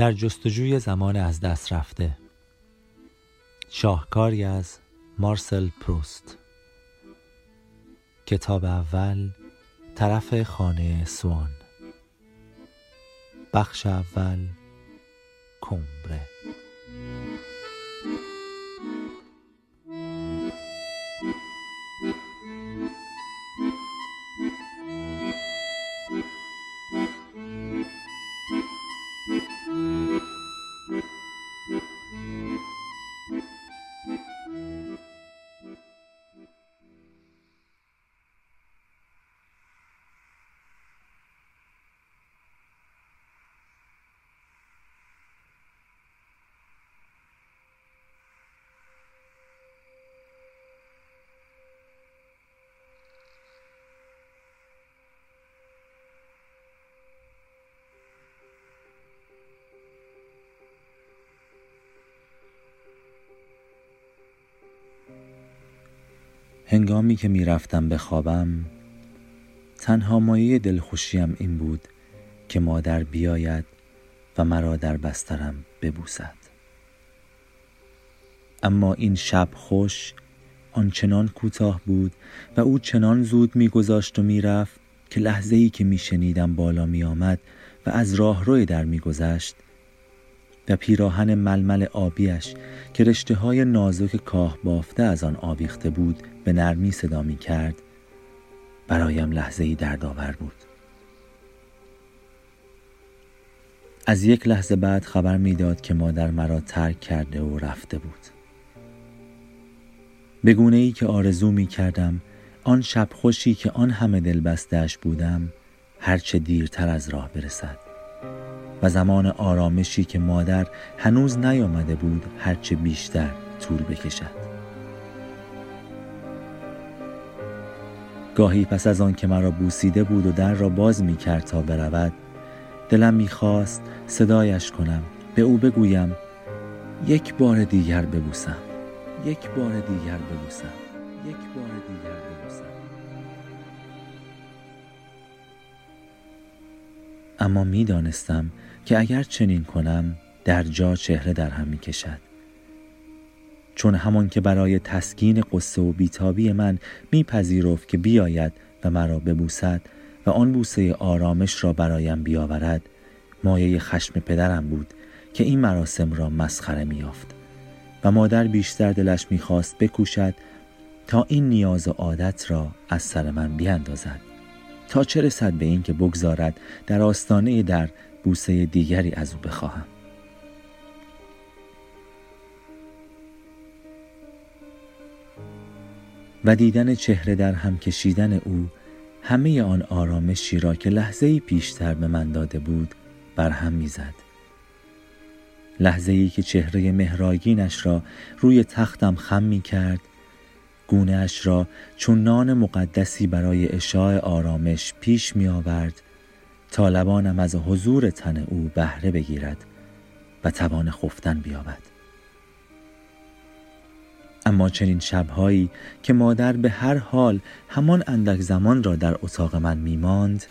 در جستجوی زمان از دست رفته. شاهکاری از مارسل پروست. کتاب اول طرف خانه سوان. بخش اول کمبره. هنگامی که می‌رفتم به خوابم تنها مایه دلخوشیم این بود که مادر بیاید و مرا در بسترم ببوسد. اما این شب خوش آنچنان کوتاه بود و او چنان زود میگذاشت و می‌رفت که لحظه ای که میشنیدم بالا میآمد و از راهروی در میگذشت و پیراهن ململ آبیش که رشته های نازک کاه بافته از آن آویخته بود به نرمی صدا می کرد. برایم لحظه ای دردآور بود. از یک لحظه بعد خبر می‌داد که مادر مرا ترک کرده و رفته بود. به گونه ای که آرزو می کردم آن شب خوشی که آن همه دل بستش بودم هرچه دیرتر از راه برسد. و زمان آرامشی که مادر هنوز نیامده بود هرچه بیشتر طول بکشد. گاهی پس از آن که مرا بوسیده بود و در را باز می کرد تا برود دلم می‌خواست صدایش کنم به او بگویم یک بار دیگر ببوسم یک بار دیگر ببوسم یک بار دیگر ببوسم. اما می‌دانستم که اگر چنین کنم در جا چهره در هم می کشد چون همان که برای تسکین قصه و بیتابی من میپذیرفت که بیاید و مرا ببوسد و آن بوسه آرامش را برایم بیاورد مایه خشم پدرم بود که این مراسم را مسخره میافت و مادر بیشتر دلش می‌خواست بکوشد تا این نیاز و عادت را از سر من بیاندازد. تا چه رسد به این که بگذارد در آستانه در بوسه دیگری از او بخواهم و دیدن چهره در هم کشیدن او همه آن آرامشی را که لحظه پیشتر به من داده بود برهم می‌زد. لحظه ای که چهره مهراگینش را روی تختم خم می کرد گونه اش را چون نان مقدسی برای اشاع آرامش پیش می آورد تا لبانم از حضور تن او بهره بگیرد و توان خفتن بیابد. اما چنین شبهایی که مادر به هر حال همان اندک زمان را در اتاق من میماند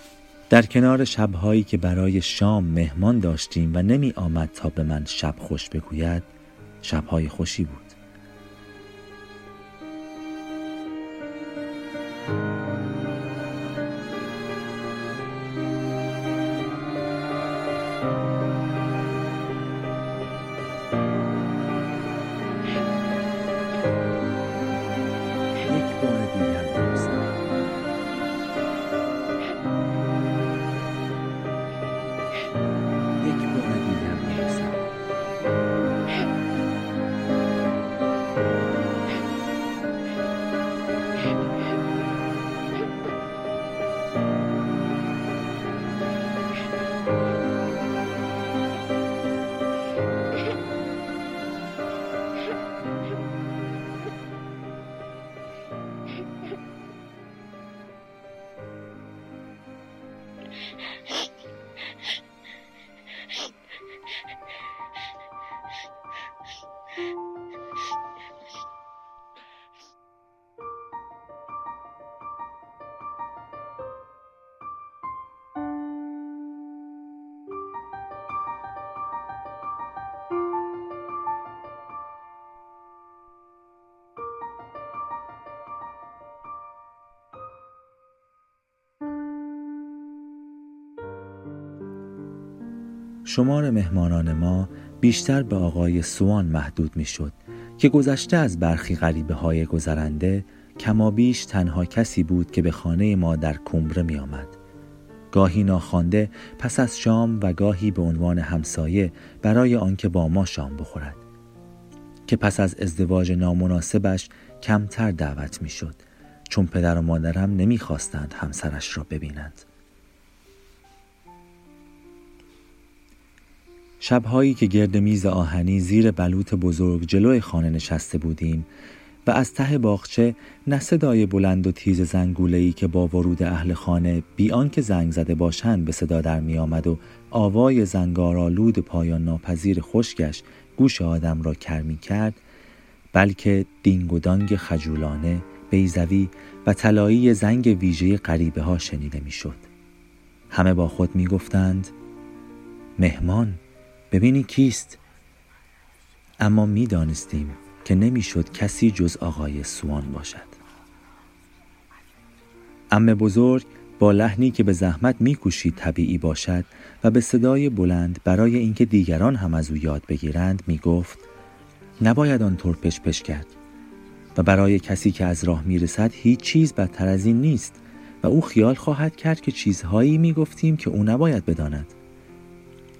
در کنار شبهایی که برای شام مهمان داشتیم و نمی آمد تا به من شب خوش بگوید شبهای خوشی بود. شمار مهمانان ما بیشتر به آقای سوان محدود می شد که گذشته از برخی غریبه های گذرنده کما بیش تنها کسی بود که به خانه ما در کمبره می آمد. گاهی ناخوانده پس از شام و گاهی به عنوان همسایه برای آنکه با ما شام بخورد که پس از ازدواج نامناسبش کمتر دعوت می شد چون پدر و مادرم نمی‌خواستند همسرش را ببینند شبهایی که گرد میز آهنی زیر بلوط بزرگ جلوی خانه نشسته بودیم و از ته باغچه نه صدای بلند و تیز زنگوله‌ای که با ورود اهل خانه بی آنکه زنگ زده باشند به صدا در می آمد و آوای زنگارآلود پایان ناپذیر خشکش گوش آدم را کر می کرد بلکه دینگ و دانگ خجولانه بیزوی و طلایی زنگ ویژه غریبه ها شنیده می‌شد. همه با خود می گفتند مهمان ببینی کیست؟ اما می دانستیم که نمی‌شد کسی جز آقای سوان باشد. ام بزرگ با لحنی که به زحمت میکوشید طبیعی باشد و به صدای بلند برای اینکه دیگران هم از او یاد بگیرند می‌گفت نباید آنطور پش کرد و برای کسی که از راه می‌رسد هیچ چیز بدتر از این نیست و او خیال خواهد کرد که چیزهایی می‌گفتیم که او نباید بداند.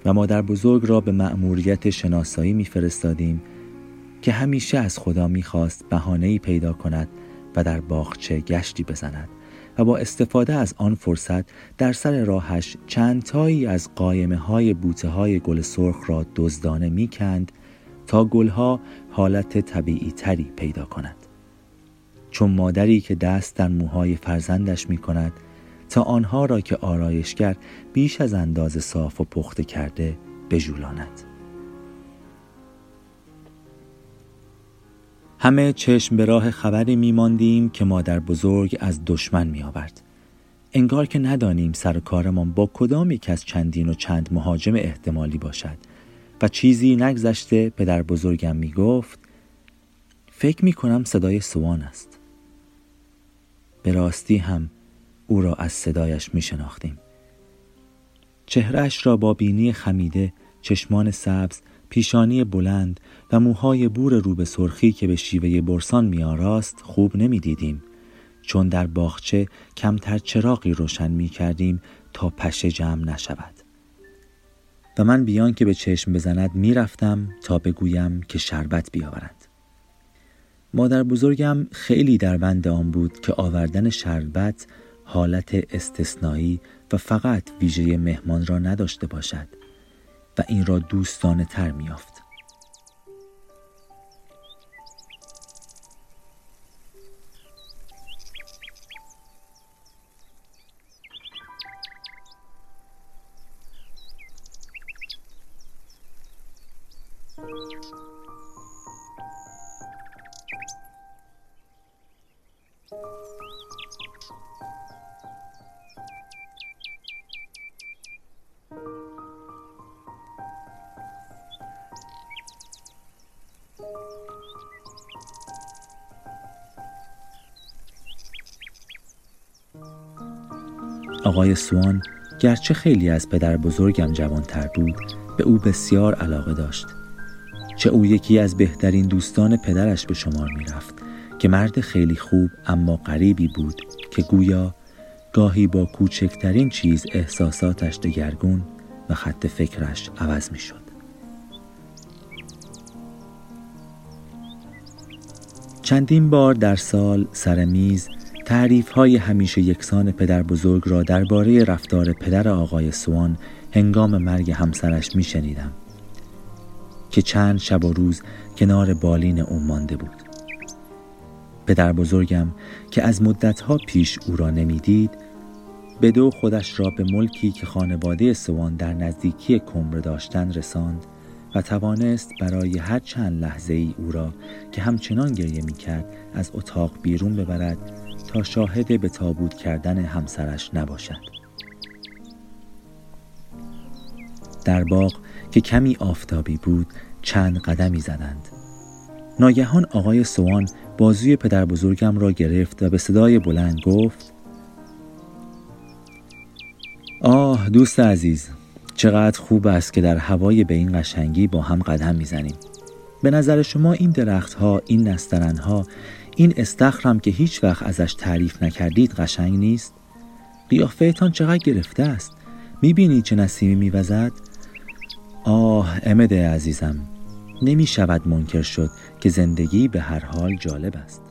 و مادر بزرگ را به مأموریت شناسایی میفرستادیم که همیشه از خدا می‌خواست بهانه‌ای پیدا کند و در باغچه گشتی بزند و با استفاده از آن فرصت در سر راهش چند تایی از قایمه های بوته های گل سرخ را دزدانه می‌کند تا گلها حالت طبیعی تری پیدا کند. چون مادری که دست در موهای فرزندش می کند تا آنها را که آرایشگر بیش از اندازه صاف و پخته کرده بجولاند همه چشم به راه خبری میماندیم که مادر بزرگ از دشمن می آورد. انگار که ندانیم سر کارمان با کدام یک از چندین و چند مهاجم احتمالی باشد و چیزی نگذشته پدر بزرگم می گفت فکر می کنم صدای سوان است. به راستی هم او را از صدایش می شناختیم. چهرش را با بینی خمیده، چشمان سبز، پیشانی بلند و موهای بور رو به سرخی که به شیوه برسان میآراست خوب نمی‌دیدیم. چون در باغچه کمتر چراغی روشن می کردیم تا پشه جمع نشود. و من بیان که به چشم بزند می‌رفتم تا بگویم که شربت بیاورند. مادر بزرگم خیلی در بند آن بود که آوردن شربت حالت استثنایی و فقط ویژه مهمان را نداشته باشد و این را دوستانه تر میافت آقای سوان گرچه خیلی از پدر بزرگم جوانتر بود به او بسیار علاقه داشت چه او یکی از بهترین دوستان پدرش به شمار می رفت که مرد خیلی خوب اما غریبی بود که گویا گاهی با کوچکترین چیز احساساتش دگرگون و خط فکرش عوض می شد. چندین بار در سال سر میز تعریف های همیشه یکسان پدر بزرگ را درباره رفتار پدر آقای سوان هنگام مرگ همسرش می شنیدم که چند شب و روز کنار بالین او مانده بود. پدر بزرگم که از مدتها پیش او را نمی‌دید به دو خودش را به ملکی که خانواده سوان در نزدیکی کمره داشتن رساند و توانست برای هر چند لحظه ای او را که همچنان گریه می کرد از اتاق بیرون ببرد تا شاهد به تابود کردن همسرش نباشد. در باغ که کمی آفتابی بود چند قدمی زدند. ناگهان آقای سوان بازوی پدر بزرگم را گرفت و به صدای بلند گفت آه دوست عزیز چقدر خوب است که در هوای به این قشنگی با هم قدم می‌زنیم. به نظر شما این درختها این نسترنها این استخرم که هیچ وقت ازش تعریف نکردید قشنگ نیست؟ قیافهتان چقدر گرفته است؟ می‌بینید چه نسیمی میوزد؟ آه امده عزیزم نمی شود منکر شد که زندگی به هر حال جالب است.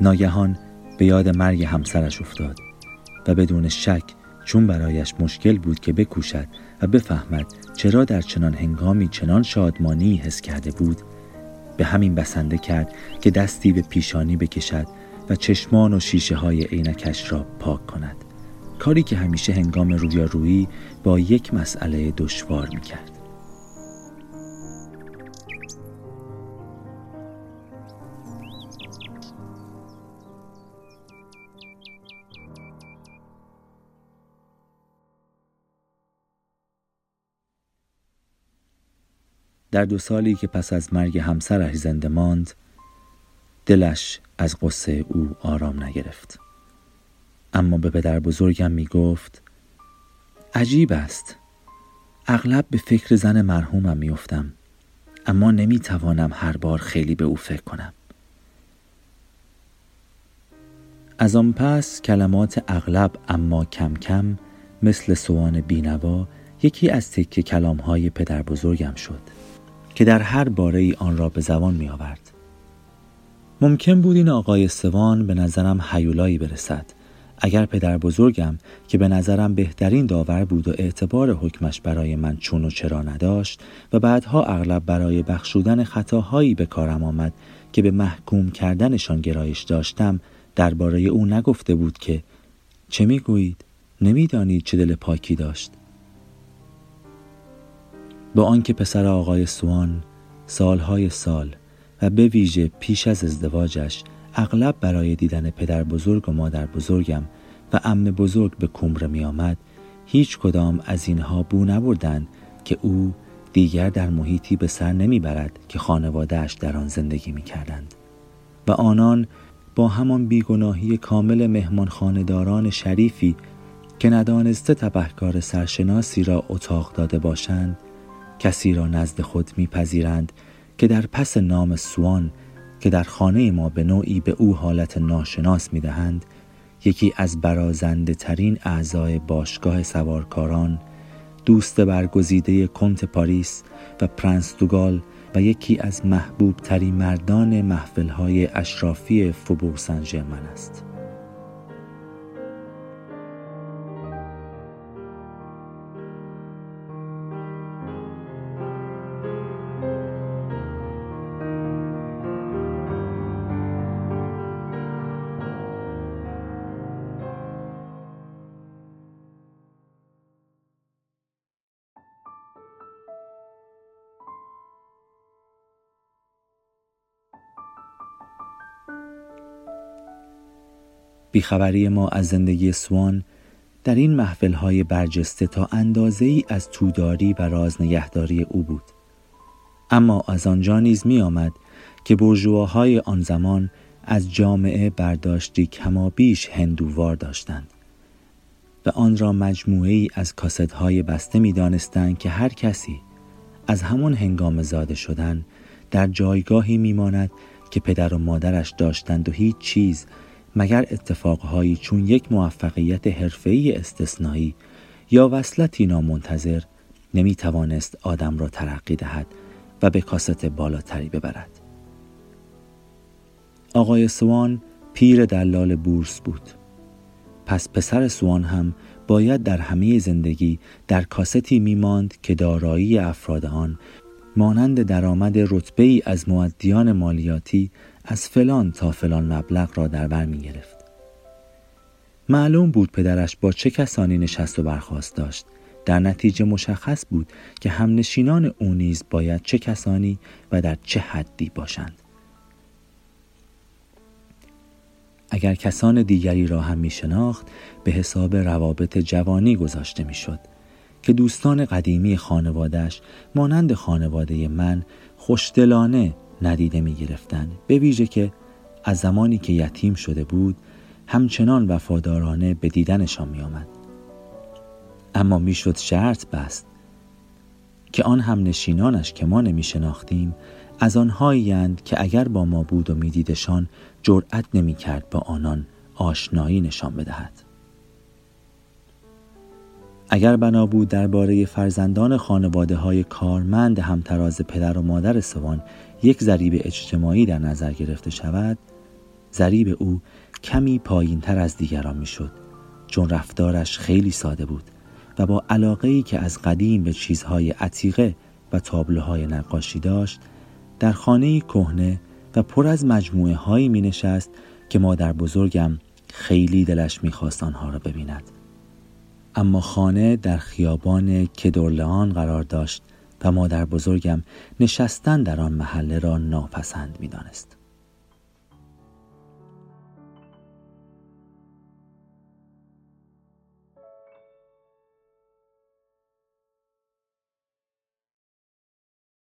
ناگهان به یاد مرگ همسرش افتاد و بدون شک چون برایش مشکل بود که بکوشد و بفهمد چرا در چنان هنگامی چنان شادمانی حس کرده بود به همین بسنده کرد که دستی به پیشانی بکشد و چشمان و شیشه های عینکش را پاک کند. کاری که همیشه هنگام رویارویی با یک مسئله دشوار می‌کرد. در دو سالی که پس از مرگ همسرش زنده ماند دلش از قصه او آرام نگرفت. اما به پدر بزرگم می گفت عجیب است. اغلب به فکر زن مرحومم میافتم اما نمی توانم هر بار خیلی به او فکر کنم. از آن پس کلمات اغلب اما کم کم مثل سوان بینوا یکی از تکه کلام های پدر بزرگم شد. که در هر باره ای آن را به زبان می آورد. ممکن بود این آقای سوان به نظرم حیولایی برسد. اگر پدر بزرگم که به نظرم بهترین داور بود و اعتبار حکمش برای من چون و چرا نداشت و بعدها اغلب برای بخشودن خطاهایی به کارم آمد که به محکوم کردنشان گرایش داشتم درباره او نگفته بود که چه می‌گویید؟ نمی‌دانید چه دل پاکی داشت. با آنکه پسر آقای سوان سالهای سال و به ویژه پیش از ازدواجش اغلب برای دیدن پدر بزرگ و مادر بزرگم و ام بزرگ به کمره می آمد هیچ کدام از اینها بو نبردند که او دیگر در محیطی به سر نمی برد که خانوادهش در آن زندگی می کردند و آنان با همان بیگناهی کامل مهمان خانداران شریفی که ندانسته تبهکار سرشناسی را اتاق داده باشند کسی را نزد خود میپذیرند که در پس نام سوان که در خانه ما به نوعی به او حالت ناشناس می‌دهند یکی از برازنده ترین اعضای باشگاه سوارکاران دوست برگزیده کنت پاریس و پرنس دوگال و یکی از محبوب ترین مردان محفل های اشرافی فوبور سن است. بیخبری ما از زندگی سوان در این محفل های برجسته تا اندازه ای از توداری و راز نگهداری او بود. اما از آنجا نیز می آمد که برجواهای آن زمان از جامعه برداشتی کما بیش هندووار داشتند و آن را مجموعه ای از کاست های بسته می دانستند که هر کسی از همان هنگام زاده شدن در جایگاهی میماند که پدر و مادرش داشتند و هیچ چیز مگر اتفاقهایی چون یک موفقیت حرفه‌ای استثنایی یا وصلتی نامنتظر نمی توانست آدم را ترقی دهد و به کاست بالاتری ببرد. آقای سوان پیر دلال بورس بود. پس پسر سوان هم باید در همه زندگی در کاستی میماند که دارایی افراد آن مانند درآمد رتبه ای از معدیان مالیاتی از فلان تا فلان مبلغ را در بر می گرفت. معلوم بود پدرش با چه کسانی نشست و برخواست داشت در نتیجه مشخص بود که همنشینان او نیز باید چه کسانی و در چه حدی باشند اگر کسان دیگری را هم می شناخت به حساب روابط جوانی گذاشته می شد که دوستان قدیمی خانوادهش مانند خانواده من خوشدلانه ندیده می گرفتن. به ویژه که از زمانی که یتیم شده بود همچنان وفادارانه به دیدنشان می آمد. اما می‌شد شرط بست که آن هم نشینانش که ما نمی شناختیم از آنهایی که اگر با ما بود و میدیدشان جرأت نمی کرد با آنان آشنایی نشان بدهد اگر بنا بود درباره فرزندان خانواده های کارمند همتراز پدر و مادر سوان یک ضریب اجتماعی در نظر گرفته شود ضریب او کمی پایین تر از دیگران می‌شد چون رفتارش خیلی ساده بود و با علاقه ای که از قدیم به چیزهای عتیقه و تابلوهای نقاشی داشت در خانه کهنه و پر از مجموعه هایی می نشست که مادر بزرگم خیلی دلش می‌خواست آنها را ببیند. اما خانه در خیابان کدورلان قرار داشت و مادر بزرگم نشستن در آن محله را ناپسند می دانست.